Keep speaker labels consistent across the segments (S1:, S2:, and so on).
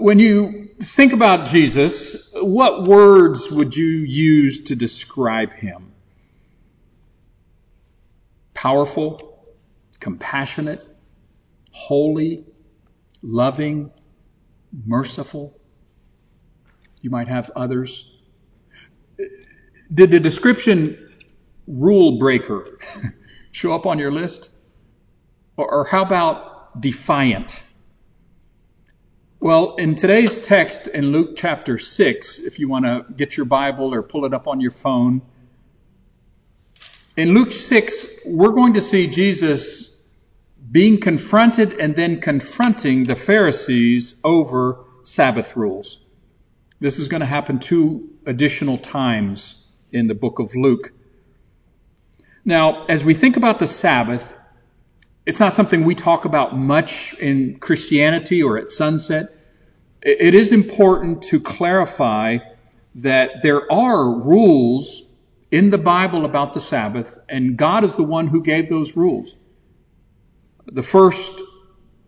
S1: When you think about Jesus, what words would you use to describe him? Powerful, compassionate, holy, loving, merciful. You might have others. Did the description rule breaker show up on your list? Or, how about defiant? Well, in today's text in Luke chapter 6, if you want to get your Bible or pull it up on your phone, in Luke 6, we're going to see Jesus being confronted and then confronting the Pharisees over Sabbath rules. This is going to happen two additional times in the book of Luke. Now, as we think about the Sabbath, it's not something we talk about much in Christianity or at sunset. It is important to clarify that there are rules in the Bible about the Sabbath, and God is the one who gave those rules. The first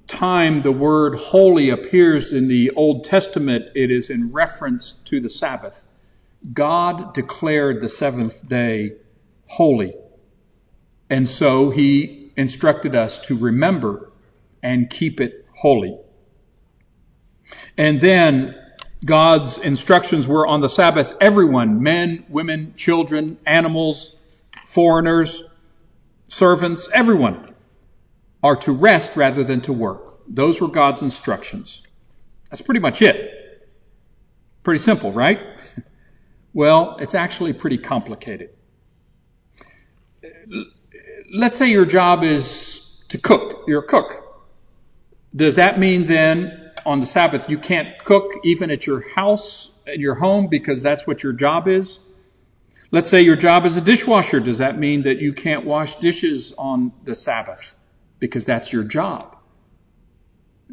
S1: time the word holy appears in the Old Testament, it is in reference to the Sabbath. God declared the seventh day holy. And so he instructed us to remember and keep it holy. And then God's instructions were on the Sabbath, everyone, men, women, children, animals, foreigners, servants, everyone are to rest rather than to work. Those were God's instructions. That's pretty much it. Pretty simple, right? Well, it's actually pretty complicated let's say your job is to cook. You're a cook. Does that mean then on the Sabbath you can't cook even at your house, at your home, because that's what your job is? Let's say your job is a dishwasher. Does that mean that you can't wash dishes on the Sabbath because that's your job?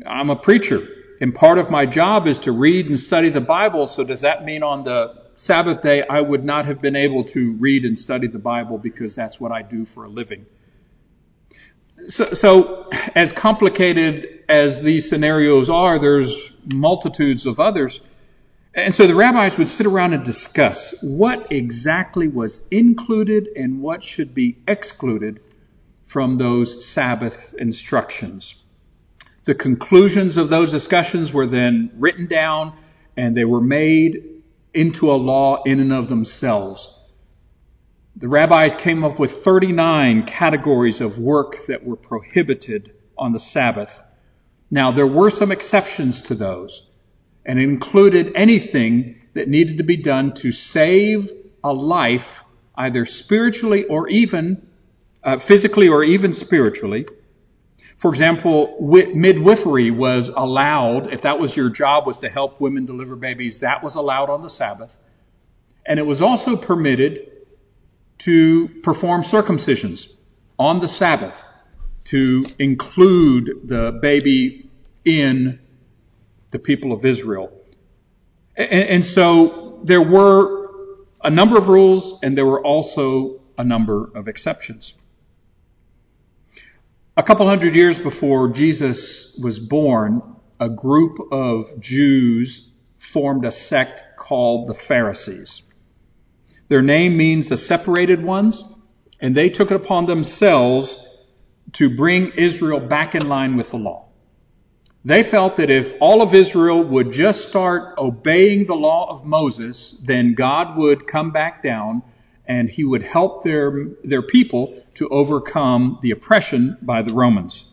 S1: I'm a preacher and part of my job is to read and study the Bible. So does that mean on the Sabbath day, I would not have been able to read and study the Bible because that's what I do for a living. So, so, as complicated as these scenarios are, there's multitudes of others. And so the rabbis would sit around and discuss what exactly was included and what should be excluded from those Sabbath instructions. The conclusions of those discussions were then written down and they were made into a law in and of themselves. The rabbis came up with 39 categories of work that were prohibited on the Sabbath. Now, there were some exceptions to those, and included anything that needed to be done to save a life, either spiritually or even uh, physically or even spiritually. For example, midwifery was allowed, if that was your job, was to help women deliver babies, that was allowed on the Sabbath. And it was also permitted to perform circumcisions on the Sabbath to include the baby in the people of Israel. And, and so there were a number of rules and there were also a number of exceptions. A couple hundred years before Jesus was born, a group of Jews formed a sect called the Pharisees. Their name means the separated ones, and they took it upon themselves to bring Israel back in line with the law. They felt that if all of Israel would just start obeying the law of Moses, then God would come back down and he would help their, their people to overcome the oppression by the Romans.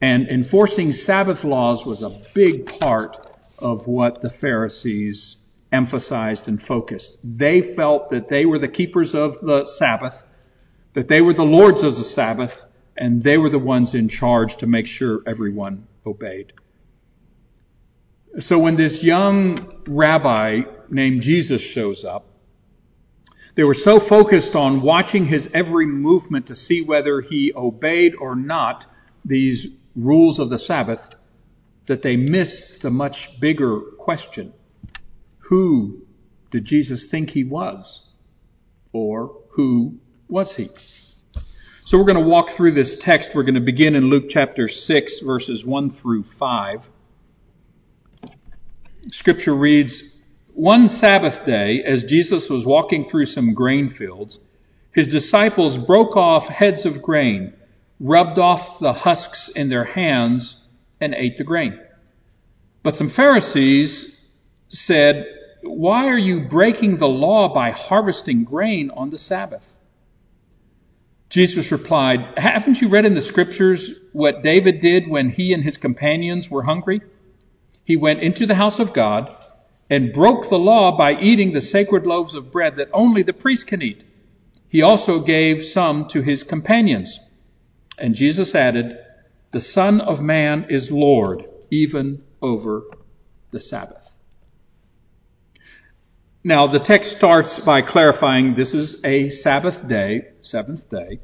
S1: And enforcing Sabbath laws was a big part of what the Pharisees emphasized and focused. They felt that they were the keepers of the Sabbath, that they were the lords of the Sabbath, and they were the ones in charge to make sure everyone obeyed. So when this young rabbi named Jesus shows up, they were so focused on watching his every movement to see whether he obeyed or not these rules of the Sabbath that they missed the much bigger question. Who did Jesus think he was? Or who was he? So we're going to walk through this text. We're going to begin in Luke chapter 6 verses 1 through 5. Scripture reads, One Sabbath day, as Jesus was walking through some grain fields, his disciples broke off heads of grain, rubbed off the husks in their hands, and ate the grain. But some Pharisees said, Why are you breaking the law by harvesting grain on the Sabbath? Jesus replied, Haven't you read in the scriptures what David did when he and his companions were hungry? He went into the house of God and broke the law by eating the sacred loaves of bread that only the priest can eat. He also gave some to his companions. And Jesus added, The Son of Man is Lord, even over the Sabbath. Now, the text starts by clarifying this is a Sabbath day, seventh day,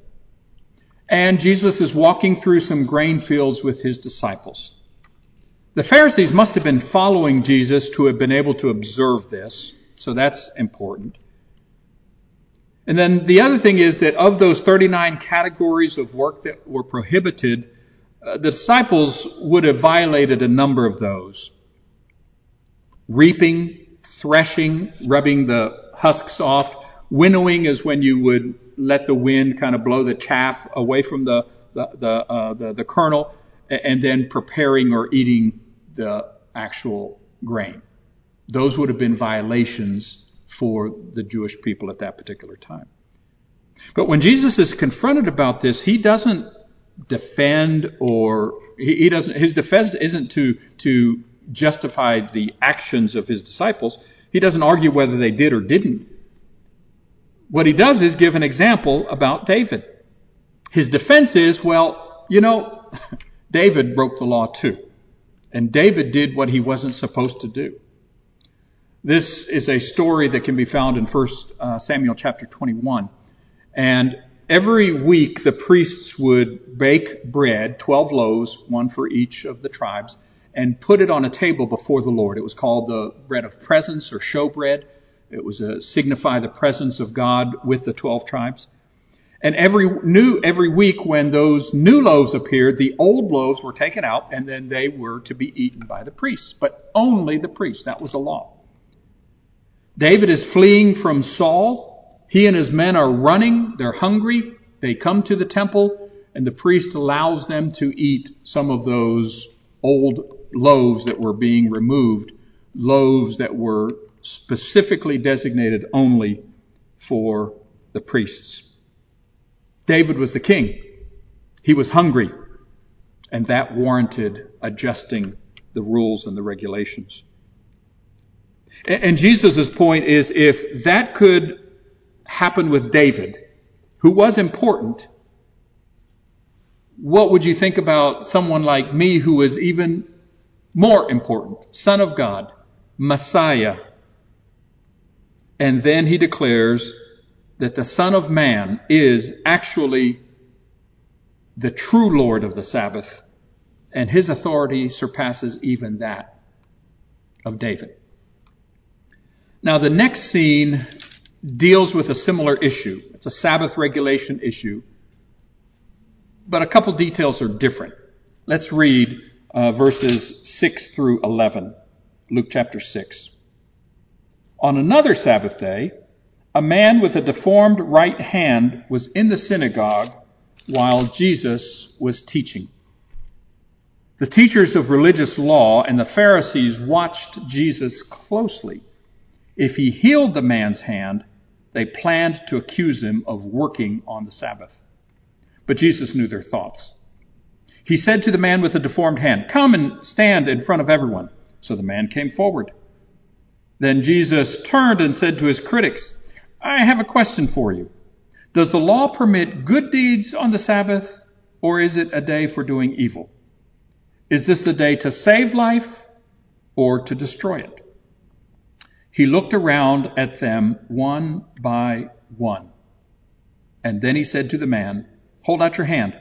S1: and Jesus is walking through some grain fields with his disciples. The Pharisees must have been following Jesus to have been able to observe this, so that's important. And then the other thing is that of those 39 categories of work that were prohibited, uh, the disciples would have violated a number of those. Reaping, threshing, rubbing the husks off. Winnowing is when you would let the wind kind of blow the chaff away from the the the, uh, the, the kernel, and then preparing or eating the actual grain. Those would have been violations for the Jewish people at that particular time. But when Jesus is confronted about this, he doesn't defend or he, doesn't his defense isn't to to justified the actions of his disciples. He doesn't argue whether they did or didn't. What he does is give an example about David. His defense is, well, you know, David broke the law too. And David did what he wasn't supposed to do. This is a story that can be found in 1 uh, Samuel chapter 21. And every week the priests would bake bread, 12 loaves, one for each of the tribes, and put it on a table before the Lord. It was called the bread of presence or showbread. It was to signify the presence of God with the 12 tribes. And every new, every week when those new loaves appeared, the old loaves were taken out and then they were to be eaten by the priests, but only the priests. That was the law. David is fleeing from Saul. He and his men are running. They're hungry. They come to the temple and the priest allows them to eat some of those old loaves that were being removed, loaves that were specifically designated only for the priests. David was the king. He was hungry, and that warranted adjusting the rules and the regulations. And Jesus' point is if that could happen with David, who was important, what would you think about someone like me who is even more important, Son of God, Messiah. And then he declares that the Son of Man is actually the true Lord of the Sabbath, and his authority surpasses even that of David. Now, the next scene deals with a similar issue. It's a Sabbath regulation issue, but a couple details are different. Let's read uh, verses 6 through 11. Luke chapter 6. On another Sabbath day, a man with a deformed right hand was in the synagogue while Jesus was teaching. The teachers of religious law and the Pharisees watched Jesus closely. If he healed the man's hand, they planned to accuse him of working on the Sabbath. But Jesus knew their thoughts. He said to the man with the deformed hand, Come and stand in front of everyone. So the man came forward. Then Jesus turned and said to his critics, I have a question for you. Does the law permit good deeds on the Sabbath, or is it a day for doing evil? Is this a day to save life or to destroy it? He looked around at them one by one. And then he said to the man, Hold out your hand.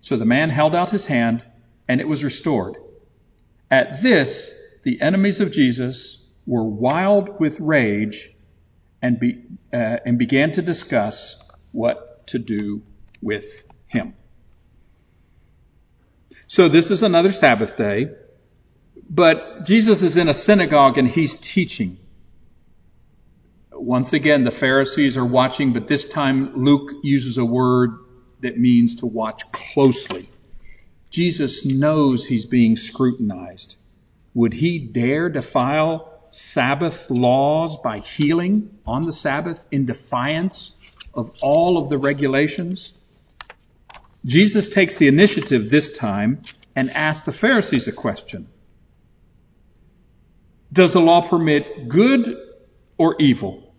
S1: So the man held out his hand, and it was restored. At this, the enemies of Jesus were wild with rage and, be, uh, and began to discuss what to do with him. So this is another Sabbath day, But Jesus is in a synagogue and he's teaching. Once again, the Pharisees are watching, but this time Luke uses a word that means to watch closely. Jesus knows he's being scrutinized. Would he dare defile Sabbath laws by healing on the Sabbath in defiance of all of the regulations? Jesus takes the initiative this time and asks the Pharisees a question. Does the law permit good or evil?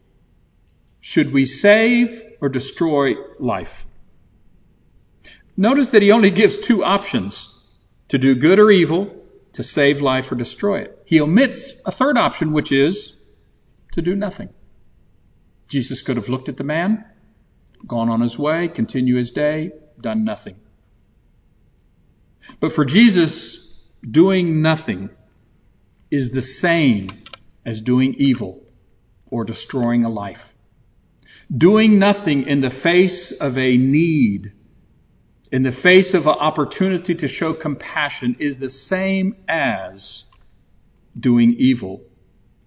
S1: Should we save or destroy life? Notice that he only gives two options to do good or evil, to save life or destroy it. He omits a third option, which is to do nothing. Jesus could have looked at the man, gone on his way, continue his day, done nothing. But for Jesus, doing nothing is the same as doing evil or destroying a life. Doing nothing in the face of a need in the face of an opportunity to show compassion is the same as doing evil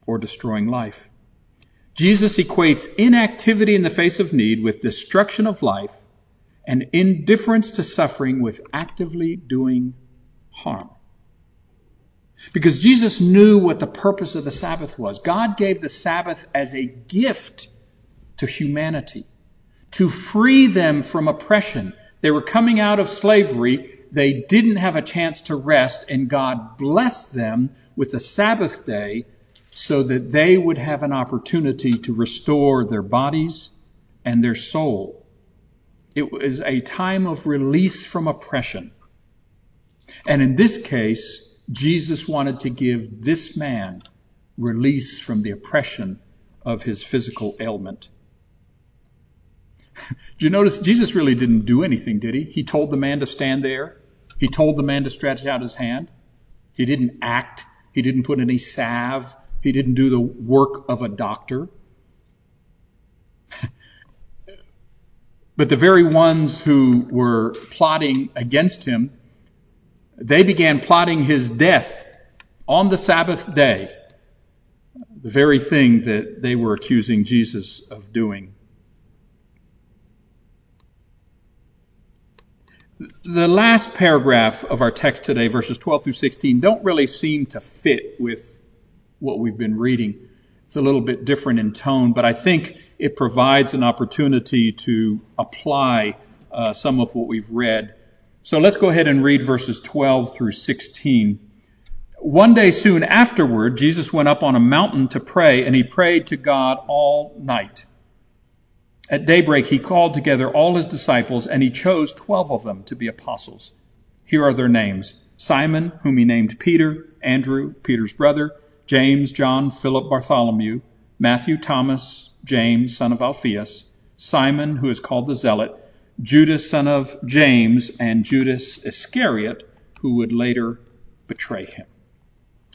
S1: or destroying life. Jesus equates inactivity in the face of need with destruction of life and indifference to suffering with actively doing harm. Because Jesus knew what the purpose of the Sabbath was. God gave the Sabbath as a gift to humanity to free them from oppression they were coming out of slavery. They didn't have a chance to rest, and God blessed them with the Sabbath day so that they would have an opportunity to restore their bodies and their soul. It was a time of release from oppression. And in this case, Jesus wanted to give this man release from the oppression of his physical ailment. Do you notice Jesus really didn't do anything, did he? He told the man to stand there. He told the man to stretch out his hand. He didn't act. He didn't put any salve. He didn't do the work of a doctor. but the very ones who were plotting against him, they began plotting his death on the Sabbath day. The very thing that they were accusing Jesus of doing. The last paragraph of our text today, verses 12 through 16, don't really seem to fit with what we've been reading. It's a little bit different in tone, but I think it provides an opportunity to apply uh, some of what we've read. So let's go ahead and read verses 12 through 16. One day soon afterward, Jesus went up on a mountain to pray, and he prayed to God all night. At daybreak, he called together all his disciples, and he chose twelve of them to be apostles. Here are their names Simon, whom he named Peter, Andrew, Peter's brother, James, John, Philip, Bartholomew, Matthew, Thomas, James, son of Alphaeus, Simon, who is called the Zealot, Judas, son of James, and Judas Iscariot, who would later betray him.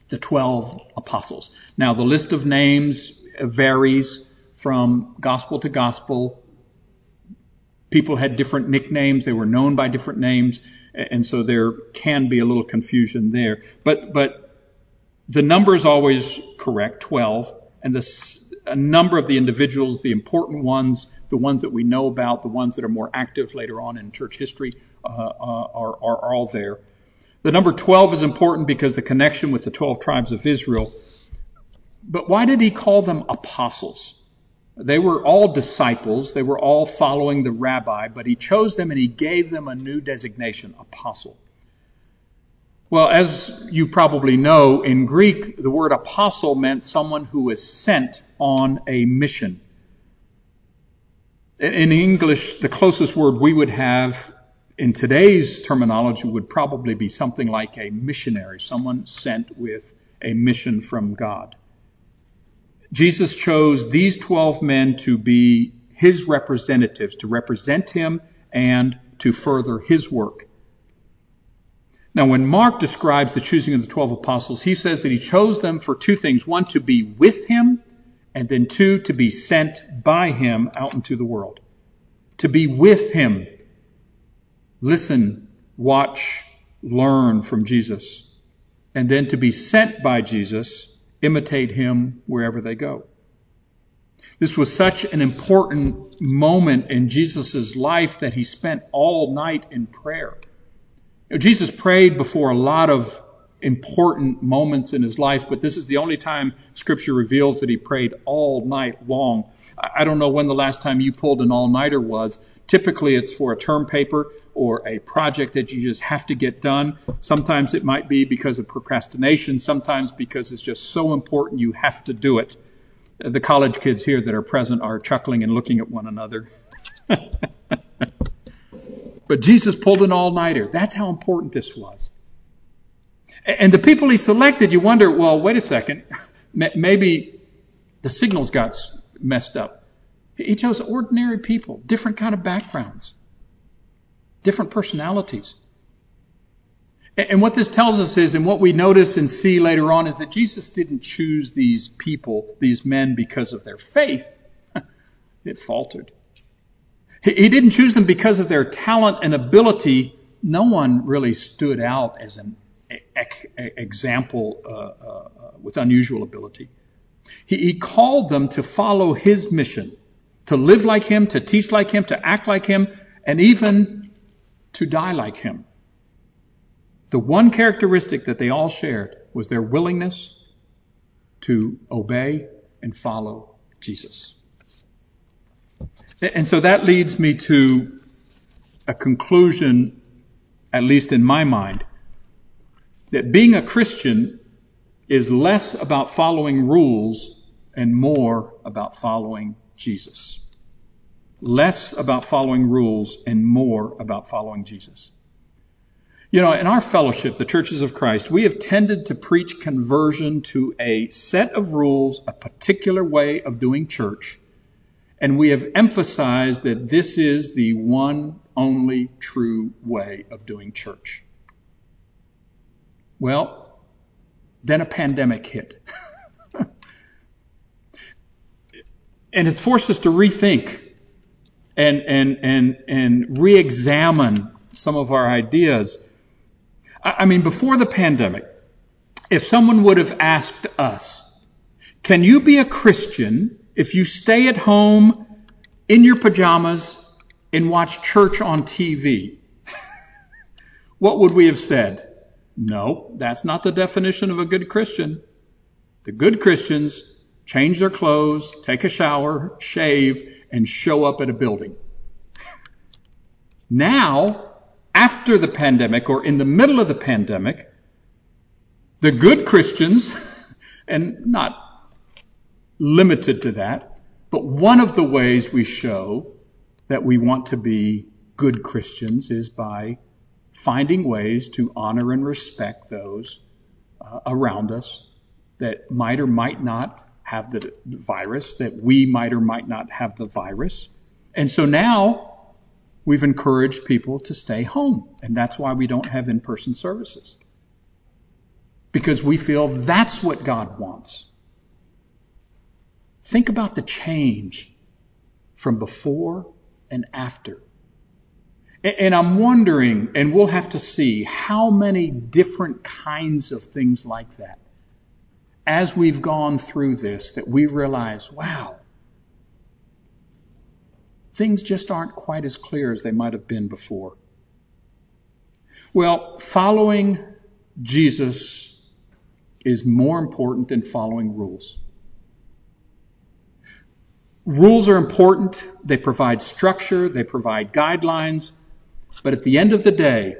S1: The twelve apostles. Now, the list of names varies from gospel to gospel. People had different nicknames. They were known by different names. And so there can be a little confusion there. But, but the number is always correct, 12. And the, a number of the individuals, the important ones, the ones that we know about, the ones that are more active later on in church history, uh, uh, are, are all there. The number 12 is important because the connection with the 12 tribes of Israel. But why did he call them apostles? They were all disciples. They were all following the rabbi, but he chose them and he gave them a new designation, apostle. Well, as you probably know, in Greek, the word apostle meant someone who was sent on a mission. In English, the closest word we would have in today's terminology would probably be something like a missionary, someone sent with a mission from God. Jesus chose these 12 men to be his representatives, to represent him and to further his work. Now, when Mark describes the choosing of the 12 apostles, he says that he chose them for two things. One, to be with him, and then two, to be sent by him out into the world. To be with him. Listen, watch, learn from Jesus. and then to be sent by Jesus, imitate him wherever they go. This was such an important moment in Jesus' life that he spent all night in prayer. Jesus prayed before a lot of important moments in his life, but this is the only time scripture reveals that he prayed all night long. I don't know when the last time you pulled an all-nighter was. Typically it's for a term paper or a project that you just have to get done. Sometimes it might be because of procrastination, sometimes because it's just so important you have to do it. The college kids here that are present are chuckling and looking at one another. but Jesus pulled an all-nighter. That's how important this was. And the people he selected, you wonder, well, wait a second, maybe the signals got messed up. He chose ordinary people, different kind of backgrounds, different personalities. And what this tells us is, and what we notice and see later on, is that Jesus didn't choose these people, these men, because of their faith. it faltered. He didn't choose them because of their talent and ability. No one really stood out as an example uh, uh, with unusual ability. He, he called them to follow his mission, to live like him, to teach like him, to act like him, and even to die like him. The one characteristic that they all shared was their willingness to obey and follow Jesus. And so that leads me to a conclusion, at least in my mind, that being a Christian is less about following rules and more about following Jesus. Less about following rules and more about following Jesus. You know, in our fellowship, the Churches of Christ, we have tended to preach conversion to a set of rules, a particular way of doing church, and we have emphasized that this is the one only true way of doing church. Well, then a pandemic hit. and it's forced us to rethink and, and, and, and re-examine some of our ideas. I mean, before the pandemic, if someone would have asked us, can you be a Christian if you stay at home in your pajamas and watch church on TV? what would we have said? No, that's not the definition of a good Christian. The good Christians change their clothes, take a shower, shave, and show up at a building. Now, after the pandemic or in the middle of the pandemic, the good Christians, and not limited to that, but one of the ways we show that we want to be good Christians is by finding ways to honor and respect those uh, around us that might or might not have the virus, that we might or might not have the virus. And so now we've encouraged people to stay home. And that's why we don't have in-person services. Because we feel that's what God wants. Think about the change from before and after and I'm wondering, and we'll have to see how many different kinds of things like that as we've gone through this that we realize, wow, things just aren't quite as clear as they might have been before. Well, following Jesus is more important than following rules. Rules are important. They provide structure. They provide guidelines. But at the end of the day,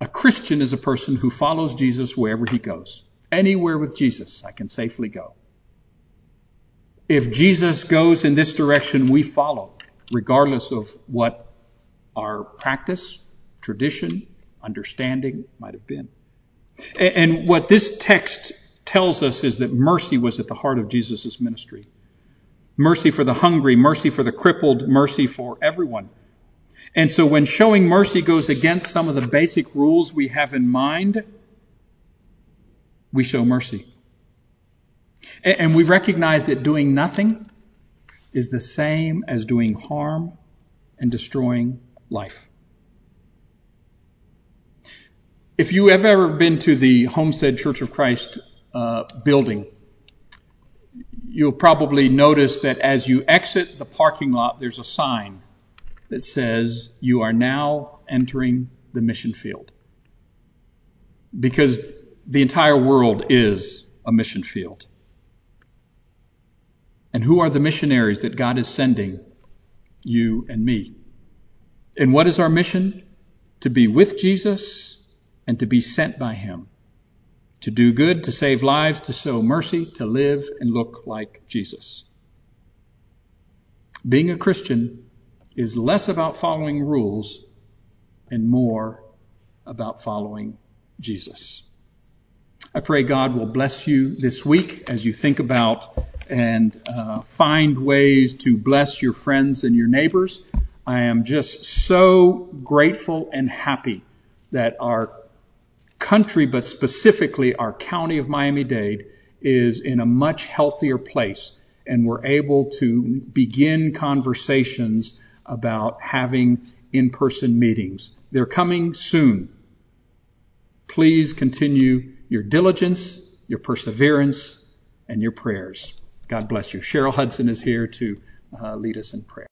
S1: a Christian is a person who follows Jesus wherever he goes. Anywhere with Jesus, I can safely go. If Jesus goes in this direction, we follow, regardless of what our practice, tradition, understanding might have been. And what this text tells us is that mercy was at the heart of Jesus' ministry. Mercy for the hungry, mercy for the crippled, mercy for everyone. And so when showing mercy goes against some of the basic rules we have in mind, we show mercy. And we recognize that doing nothing is the same as doing harm and destroying life. If you have ever been to the Homestead Church of Christ uh, building, you'll probably notice that as you exit the parking lot, there's a sign that says, You are now entering the mission field. Because the entire world is a mission field. And who are the missionaries that God is sending? You and me. And what is our mission? To be with Jesus and to be sent by Him. To do good, to save lives, to sow mercy, to live and look like Jesus. Being a Christian is less about following rules and more about following Jesus. I pray God will bless you this week as you think about and uh, find ways to bless your friends and your neighbors. I am just so grateful and happy that our country, but specifically our county of Miami Dade, is in a much healthier place. And we're able to begin conversations about having in person meetings. They're coming soon. Please continue your diligence, your perseverance, and your prayers. God bless you. Cheryl Hudson is here to uh, lead us in prayer.